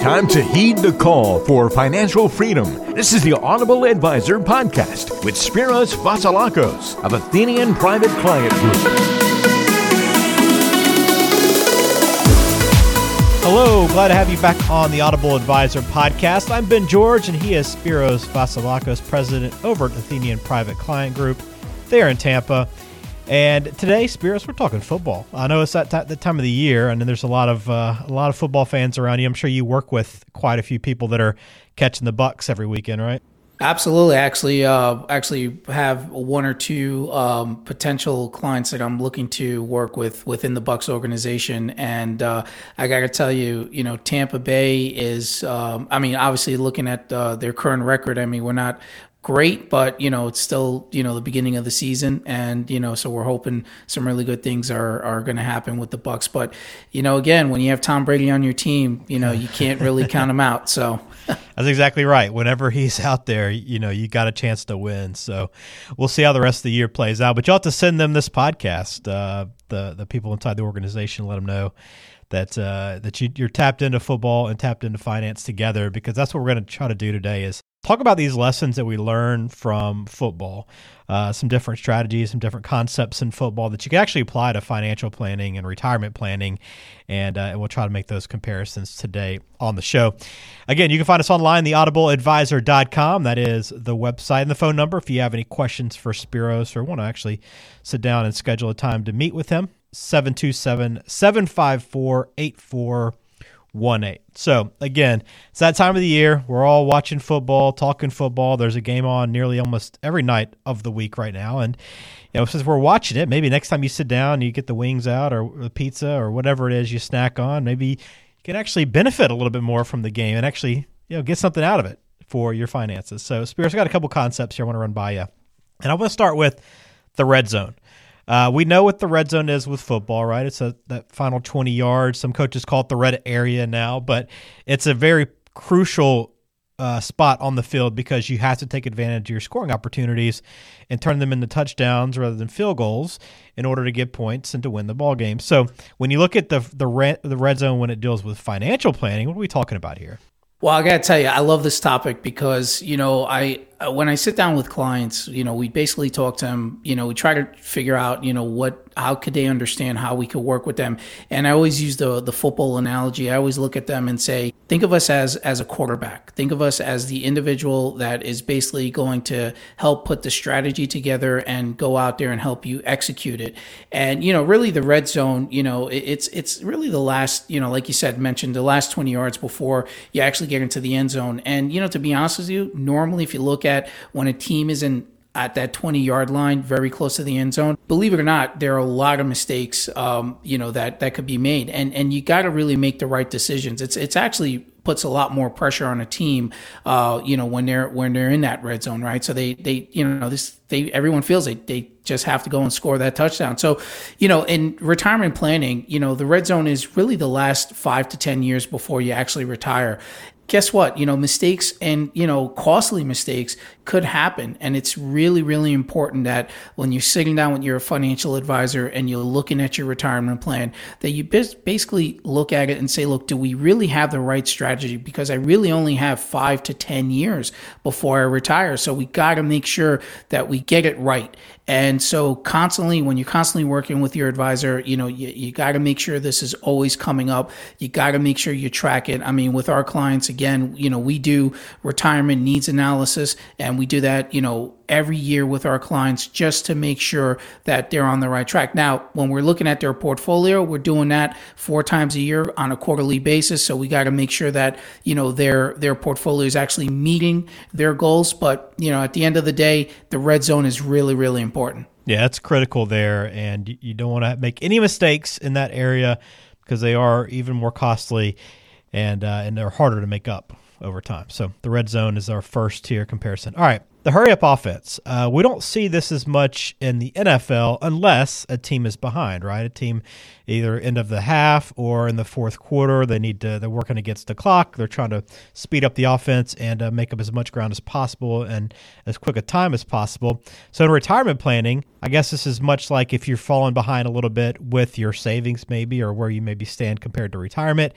time to heed the call for financial freedom. This is the Audible Advisor podcast with Spiros Vasilakos of Athenian Private Client Group. Hello, glad to have you back on the Audible Advisor podcast. I'm Ben George, and he is Spiros Vasilakos, president over at Athenian Private Client Group there in Tampa. And today, Spiros, we're talking football. I know it's that, t- time of the year, and then there's a lot of uh, a lot of football fans around you. I'm sure you work with quite a few people that are catching the Bucs every weekend, right? Absolutely. Actually, uh, actually have one or two um, potential clients that I'm looking to work with within the Bucs organization, and uh, I got to tell you, you know, Tampa Bay is. Um, I mean, obviously, looking at uh, their current record, I mean, we're not great, but you know it's still you know the beginning of the season, and you know so we're hoping some really good things are are going to happen with the Bucs. But you know again, when you have Tom Brady on your team, you know you can't really count him out. So. That's exactly right. Whenever he's out there, you know, you got a chance to win. So we'll see how the rest of the year plays out. But you'll have to send them this podcast, uh, the the people inside the organization, let them know that uh, that you, you're tapped into football and tapped into finance together because that's what we're going to try to do today is talk about these lessons that we learn from football, uh, some different strategies, some different concepts in football that you can actually apply to financial planning and retirement planning. And, uh, and we'll try to make those comparisons today on the show. Again, you can find us online, theaudibleadvisor.com. That is the website and the phone number if you have any questions for Spiros or want to actually sit down and schedule a time to meet with him. 727 754 one eight. So again, it's that time of the year. We're all watching football, talking football. There's a game on nearly almost every night of the week right now, and you know since we're watching it, maybe next time you sit down, you get the wings out or the pizza or whatever it is you snack on. Maybe you can actually benefit a little bit more from the game and actually you know get something out of it for your finances. So, Spiros, I got a couple concepts here I want to run by you, and I want to start with the red zone. Uh, we know what the red zone is with football, right? It's a that final 20 yards. Some coaches call it the red area now, but it's a very crucial uh, spot on the field because you have to take advantage of your scoring opportunities and turn them into touchdowns rather than field goals in order to get points and to win the ball game. So when you look at the the red, the red zone when it deals with financial planning, what are we talking about here? Well, I got to tell you, I love this topic because you know I Uh, when I sit down with clients, you know, we basically talk to them, you know, we try to figure out, you know, what, how could they understand how we could work with them. And I always use the, the football analogy. I always look at them and say, think of us as, as a quarterback. Think of us as the individual that is basically going to help put the strategy together and go out there and help you execute it. And, you know, really the red zone, you know, it's, it's really the last, you know, like you said, mentioned the last 20 yards before you actually get into the end zone. And, you know, to be honest with you, normally if you look at at when a team is in at that 20 yard line, very close to the end zone. Believe it or not, there are a lot of mistakes, um, you know, that, that could be made. And, and you got to really make the right decisions. It's, it's actually puts a lot more pressure on a team, uh, you know, when they're, when they're in that red zone, right? So they, they, you know, this, they, everyone feels they, they just have to go and score that touchdown. So, you know, in retirement planning, you know, the red zone is really the last five to 10 years before you actually retire guess what? You know, mistakes and, you know, costly mistakes could happen. And it's really, really important that when you're sitting down with your financial advisor and you're looking at your retirement plan, that you basically look at it and say, look, do we really have the right strategy? Because I really only have five to 10 years before I retire. So we got to make sure that we get it right. And so constantly, when you're constantly working with your advisor, you know, you, you got to make sure this is always coming up. You got to make sure you track it. I mean, with our clients, again, you know, we do retirement needs analysis and we do that, you know, every year with our clients just to make sure that they're on the right track. Now, when we're looking at their portfolio, we're doing that four times a year on a quarterly basis. So we got to make sure that, you know, their, their portfolio is actually meeting their goals. But, you know, at the end of the day, the red zone is really, really important. Yeah, that's critical there. And you don't want to make any mistakes in that area because they are even more costly and, uh, and they're harder to make up over time. So the red zone is our first tier comparison. All right the hurry up offense. Uh, we don't see this as much in the NFL unless a team is behind, right? A team either end of the half or in the fourth quarter. They need to, they're working against the clock. They're trying to speed up the offense and uh, make up as much ground as possible and as quick a time as possible. So in retirement planning, I guess this is much like if you're falling behind a little bit with your savings, maybe, or where you maybe stand compared to retirement,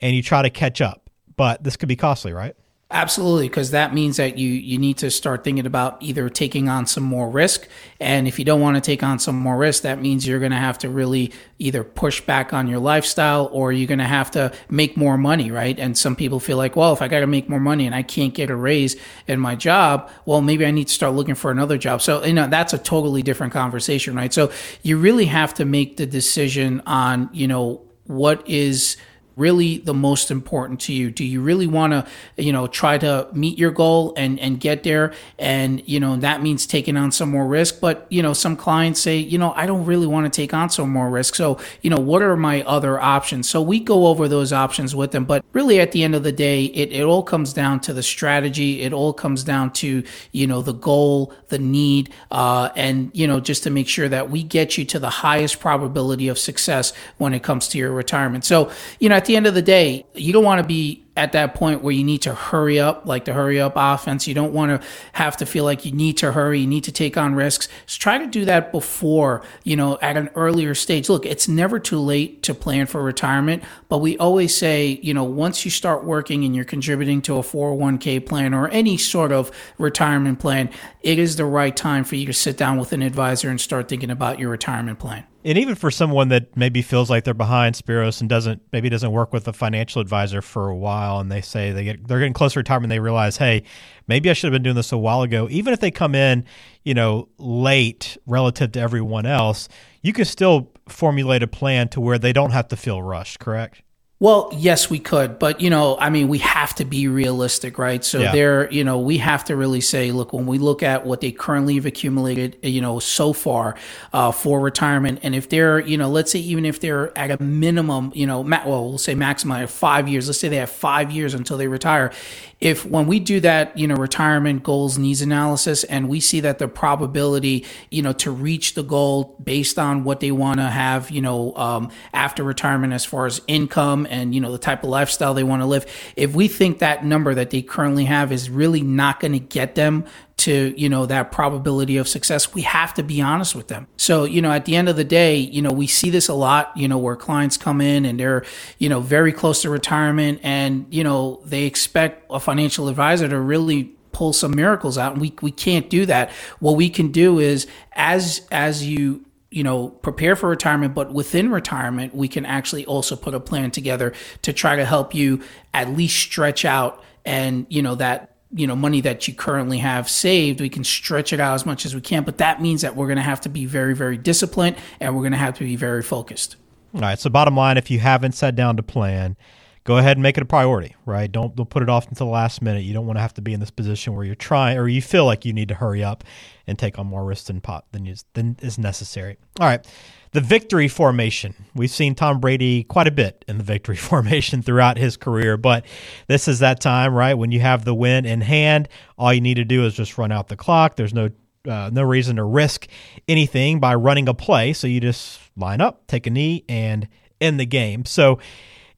and you try to catch up but this could be costly, right? Absolutely, because that means that you you need to start thinking about either taking on some more risk, and if you don't want to take on some more risk, that means you're going to have to really either push back on your lifestyle or you're going to have to make more money, right? And some people feel like, well, if I got to make more money and I can't get a raise in my job, well, maybe I need to start looking for another job. So you know that's a totally different conversation, right? So you really have to make the decision on you know what is really the most important to you? Do you really want to, you know, try to meet your goal and and get there? And you know that means taking on some more risk. But you know, some clients say, you know, I don't really want to take on some more risk. So you know, what are my other options? So we go over those options with them. But really, at the end of the day, it it all comes down to the strategy. It all comes down to you know the goal, the need, uh, and you know just to make sure that we get you to the highest probability of success when it comes to your retirement. So you know at the end of the day, you don't want to be at that point where you need to hurry up, like the hurry up offense. You don't want to have to feel like you need to hurry, you need to take on risks. So try to do that before, you know, at an earlier stage. Look, it's never too late to plan for retirement, but we always say, you know, once you start working and you're contributing to a 401k plan or any sort of retirement plan, it is the right time for you to sit down with an advisor and start thinking about your retirement plan. And even for someone that maybe feels like they're behind Spiros and doesn't maybe doesn't work with a financial advisor for a while, and they say they get they're getting close to retirement, they realize, hey, maybe I should have been doing this a while ago. Even if they come in, you know, late relative to everyone else, you can still formulate a plan to where they don't have to feel rushed. Correct? Well, yes, we could, but you know, I mean, we have to be realistic, right? So yeah. there, you know, we have to really say, look, when we look at what they currently have accumulated, you know, so far uh, for retirement, and if they're, you know, let's say even if they're at a minimum, you know, ma- well, we'll say maximum five years. Let's say they have five years until they retire if when we do that, you know, retirement goals needs analysis and we see that the probability, you know, to reach the goal based on what they want to have, you know, um, after retirement as far as income and, you know, the type of lifestyle they want to live, if we think that number that they currently have is really not going to get them to you know that probability of success we have to be honest with them. So you know at the end of the day you know we see this a lot you know where clients come in and they're you know very close to retirement and you know they expect a financial advisor to really pull some miracles out. And we we can't do that. What we can do is as as you you know prepare for retirement but within retirement we can actually also put a plan together to try to help you at least stretch out and you know that you know money that you currently have saved we can stretch it out as much as we can but that means that we're going to have to be very very disciplined and we're going to have to be very focused. All right so bottom line if you haven't sat down to plan go ahead and make it a priority right don't, don't put it off until the last minute you don't want to have to be in this position where you're trying or you feel like you need to hurry up and take on more risk than pot than is, than is necessary all right the victory formation. We've seen Tom Brady quite a bit in the victory formation throughout his career, but this is that time, right? When you have the win in hand, all you need to do is just run out the clock. There's no uh, no reason to risk anything by running a play, so you just line up, take a knee, and end the game. So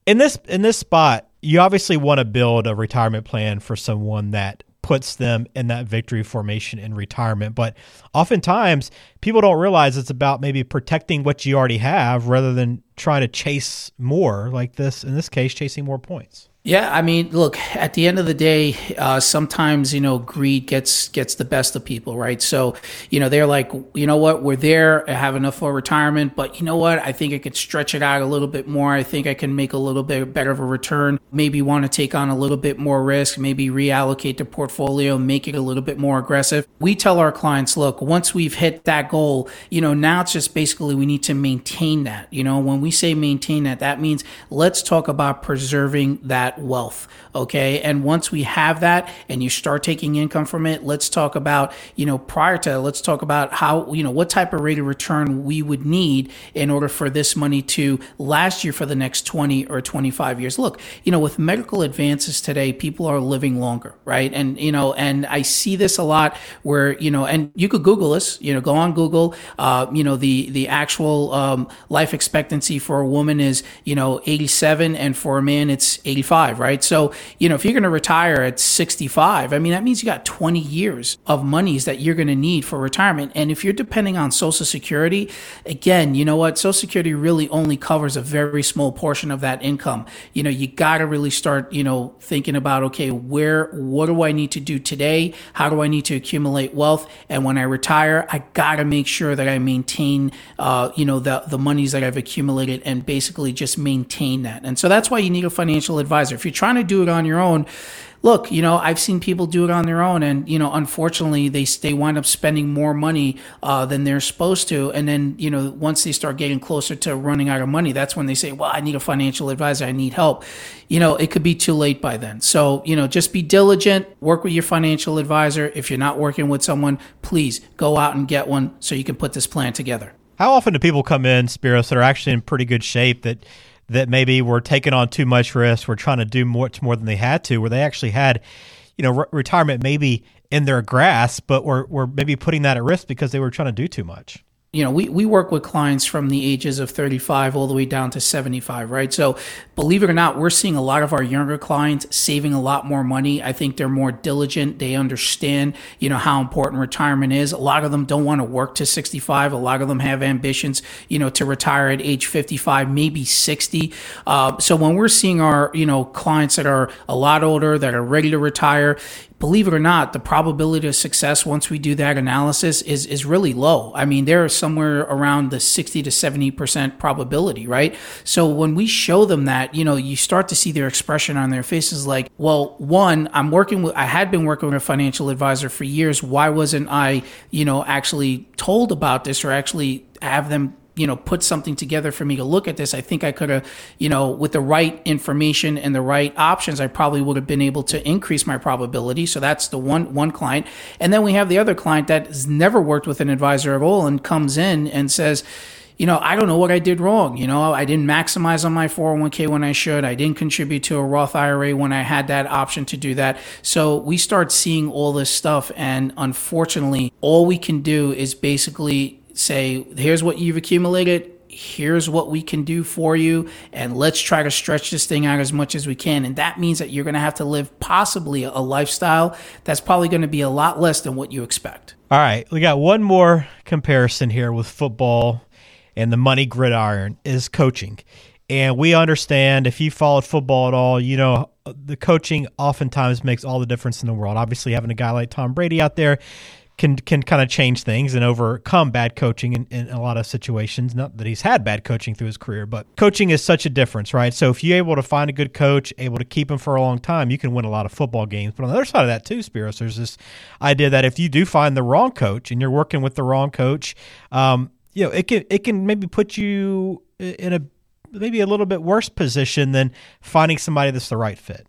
in this in this spot, you obviously want to build a retirement plan for someone that puts them in that victory formation in retirement. But oftentimes, people don't realize it's about maybe protecting what you already have rather than trying to chase more, like this, in this case, chasing more points. Yeah, I mean, look. At the end of the day, uh, sometimes you know greed gets gets the best of people, right? So, you know, they're like, you know what, we're there, I have enough for retirement, but you know what, I think I could stretch it out a little bit more. I think I can make a little bit better of a return. Maybe want to take on a little bit more risk. Maybe reallocate the portfolio, make it a little bit more aggressive. We tell our clients, look, once we've hit that goal, you know, now it's just basically we need to maintain that. You know, when we say maintain that, that means let's talk about preserving that wealth. Okay. And once we have that and you start taking income from it, let's talk about, you know, prior to, let's talk about how, you know, what type of rate of return we would need in order for this money to last you for the next 20 or 25 years. Look, you know, with medical advances today, people are living longer, right? And, you know, and I see this a lot where, you know, and you could Google this, you know, go on Google, uh, you know, the, the actual um, life expectancy for a woman is, you know, 87 and for a man, it's 85 right? So, you know, if you're going to retire at 65, I mean, that means you got 20 years of monies that you're going to need for retirement. And if you're depending on Social Security, again, you know what? Social Security really only covers a very small portion of that income. You know, you got to really start, you know, thinking about, okay, where, what do I need to do today? How do I need to accumulate wealth? And when I retire, I got to make sure that I maintain, uh, you know, the, the monies that I've accumulated and basically just maintain that. And so that's why you need a financial advisor. If you're trying to do it on your own, look, you know, I've seen people do it on their own, and you know, unfortunately, they they wind up spending more money uh, than they're supposed to, and then you know, once they start getting closer to running out of money, that's when they say, "Well, I need a financial advisor. I need help." You know, it could be too late by then. So you know, just be diligent. Work with your financial advisor. If you're not working with someone, please go out and get one so you can put this plan together. How often do people come in, Spiros, that are actually in pretty good shape that that maybe were taking on too much risk, were trying to do much more than they had to, where they actually had, you know, re- retirement maybe in their grasp, but were, were maybe putting that at risk because they were trying to do too much you know, we, we work with clients from the ages of 35 all the way down to 75, right? So believe it or not, we're seeing a lot of our younger clients saving a lot more money. I think they're more diligent. They understand, you know, how important retirement is. A lot of them don't want to work to 65. A lot of them have ambitions, you know, to retire at age 55, maybe 60. Uh, so when we're seeing our, you know, clients that are a lot older, that are ready to retire, believe it or not, the probability of success once we do that analysis is is really low. I mean, they're somewhere around the 60 to 70% probability, right? So when we show them that, you know, you start to see their expression on their faces like, well, one, I'm working with I had been working with a financial advisor for years. Why wasn't I, you know, actually told about this or actually have them you know put something together for me to look at this i think i could have you know with the right information and the right options i probably would have been able to increase my probability so that's the one one client and then we have the other client that has never worked with an advisor at all and comes in and says you know, I don't know what I did wrong. You know, I didn't maximize on my 401k when I should. I didn't contribute to a Roth IRA when I had that option to do that. So we start seeing all this stuff. And unfortunately, all we can do is basically say, here's what you've accumulated. Here's what we can do for you. And let's try to stretch this thing out as much as we can. And that means that you're going to have to live possibly a lifestyle that's probably going to be a lot less than what you expect. All right. We got one more comparison here with football and the money gridiron is coaching. And we understand if you followed football at all, you know, the coaching oftentimes makes all the difference in the world. Obviously, having a guy like Tom Brady out there can can kind of change things and overcome bad coaching in, in, a lot of situations. Not that he's had bad coaching through his career, but coaching is such a difference, right? So if you're able to find a good coach, able to keep him for a long time, you can win a lot of football games. But on the other side of that too, Spiros, there's this idea that if you do find the wrong coach and you're working with the wrong coach, um, you know, it can it can maybe put you in a maybe a little bit worse position than finding somebody that's the right fit.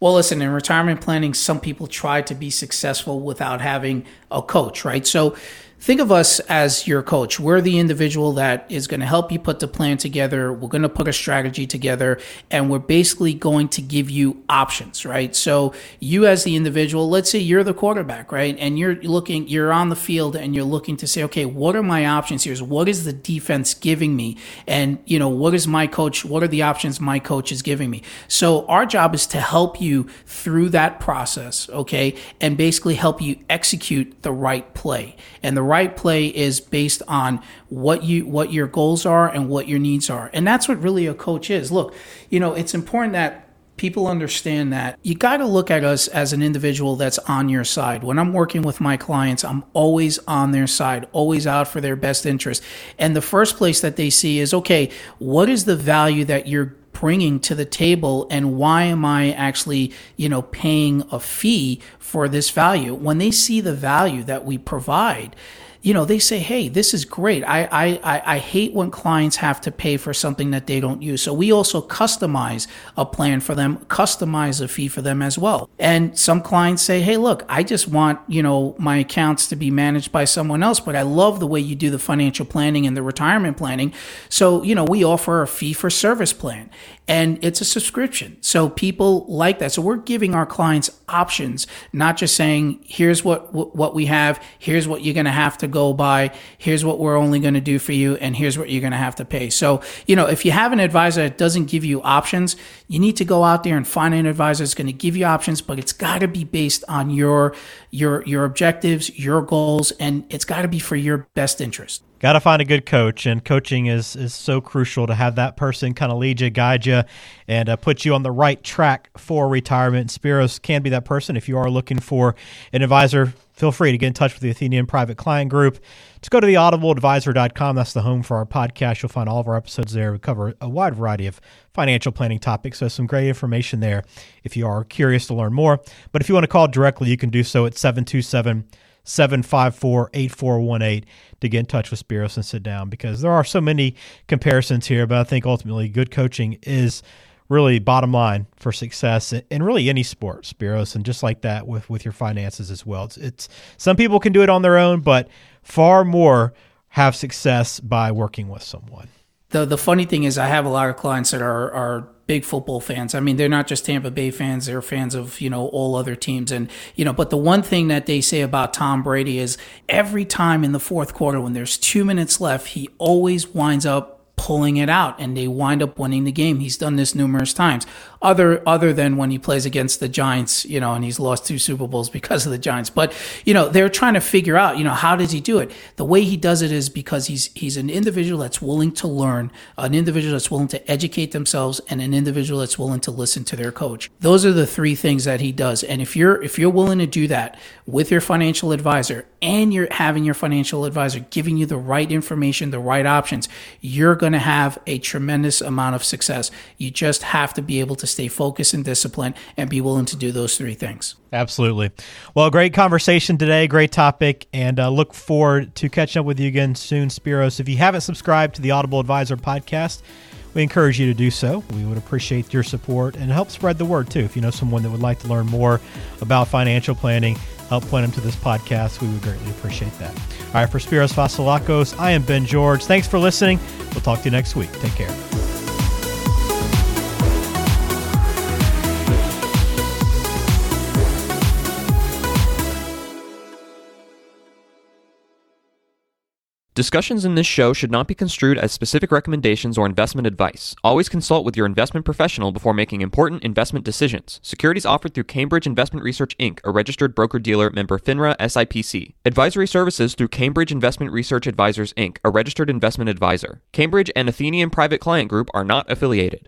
Well, listen, in retirement planning, some people try to be successful without having a coach, right? So think of us as your coach. We're the individual that is going to help you put the plan together. We're going to put a strategy together and we're basically going to give you options, right? So you as the individual, let's say you're the quarterback, right? And you're looking, you're on the field and you're looking to say, okay, what are my options here? What is the defense giving me? And, you know, what is my coach? What are the options my coach is giving me? So our job is to help you through that process, okay? And basically help you execute the right play. And the right play is based on what you what your goals are and what your needs are. And that's what really a coach is. Look, you know, it's important that people understand that you got to look at us as an individual that's on your side. When I'm working with my clients, I'm always on their side, always out for their best interest. And the first place that they see is okay, what is the value that you're bringing to the table and why am I actually, you know, paying a fee for this value? When they see the value that we provide, you know, they say, hey, this is great. I, I, I hate when clients have to pay for something that they don't use. So we also customize a plan for them, customize a fee for them as well. And some clients say, hey, look, I just want, you know, my accounts to be managed by someone else, but I love the way you do the financial planning and the retirement planning. So, you know, we offer a fee for service plan and it's a subscription. So people like that. So we're giving our clients options, not just saying, here's what, what we have, here's what you're going to have to go by, here's what we're only going to do for you, and here's what you're going to have to pay. So, you know, if you have an advisor that doesn't give you options, you need to go out there and find an advisor that's going to give you options, but it's got to be based on your, your, your objectives, your goals, and it's got to be for your best interest. Got to find a good coach, and coaching is is so crucial to have that person kind of lead you, guide you, and uh, put you on the right track for retirement. Spiros can be that person. If you are looking for an advisor, feel free to get in touch with the Athenian Private Client Group. Just go to theaudibleadvisor.com. That's the home for our podcast. You'll find all of our episodes there. We cover a wide variety of financial planning topics, so some great information there if you are curious to learn more. But if you want to call directly, you can do so at 727 754 8418 to get in touch with Spiros and sit down because there are so many comparisons here. But I think ultimately, good coaching is really bottom line for success in really any sport, Spiros, and just like that with with your finances as well. It's, it's some people can do it on their own, but far more have success by working with someone. The the funny thing is, I have a lot of clients that are are big football fans. I mean, they're not just Tampa Bay fans; they're fans of you know all other teams. And you know, but the one thing that they say about Tom Brady is every time in the fourth quarter when there's two minutes left, he always winds up pulling it out and they wind up winning the game. He's done this numerous times. Other other than when he plays against the Giants, you know, and he's lost two Super Bowls because of the Giants. But, you know, they're trying to figure out, you know, how does he do it? The way he does it is because he's he's an individual that's willing to learn, an individual that's willing to educate themselves and an individual that's willing to listen to their coach. Those are the three things that he does. And if you're if you're willing to do that with your financial advisor and you're having your financial advisor giving you the right information, the right options, you're going to have a tremendous amount of success. You just have to be able to stay focused and disciplined and be willing to do those three things. Absolutely. Well, great conversation today, great topic, and uh, look forward to catching up with you again soon, Spiros. If you haven't subscribed to the Audible Advisor podcast, we encourage you to do so. We would appreciate your support and help spread the word too. If you know someone that would like to learn more about financial planning, help point them to this podcast. We would greatly appreciate that. All right, for Spiros Vasilakos, I am Ben George. Thanks for listening. We'll talk to you next week. Take care. Discussions in this show should not be construed as specific recommendations or investment advice. Always consult with your investment professional before making important investment decisions. Securities offered through Cambridge Investment Research Inc., a registered broker dealer member FINRA SIPC. Advisory services through Cambridge Investment Research Advisors Inc., a registered investment advisor. Cambridge and Athenian Private Client Group are not affiliated.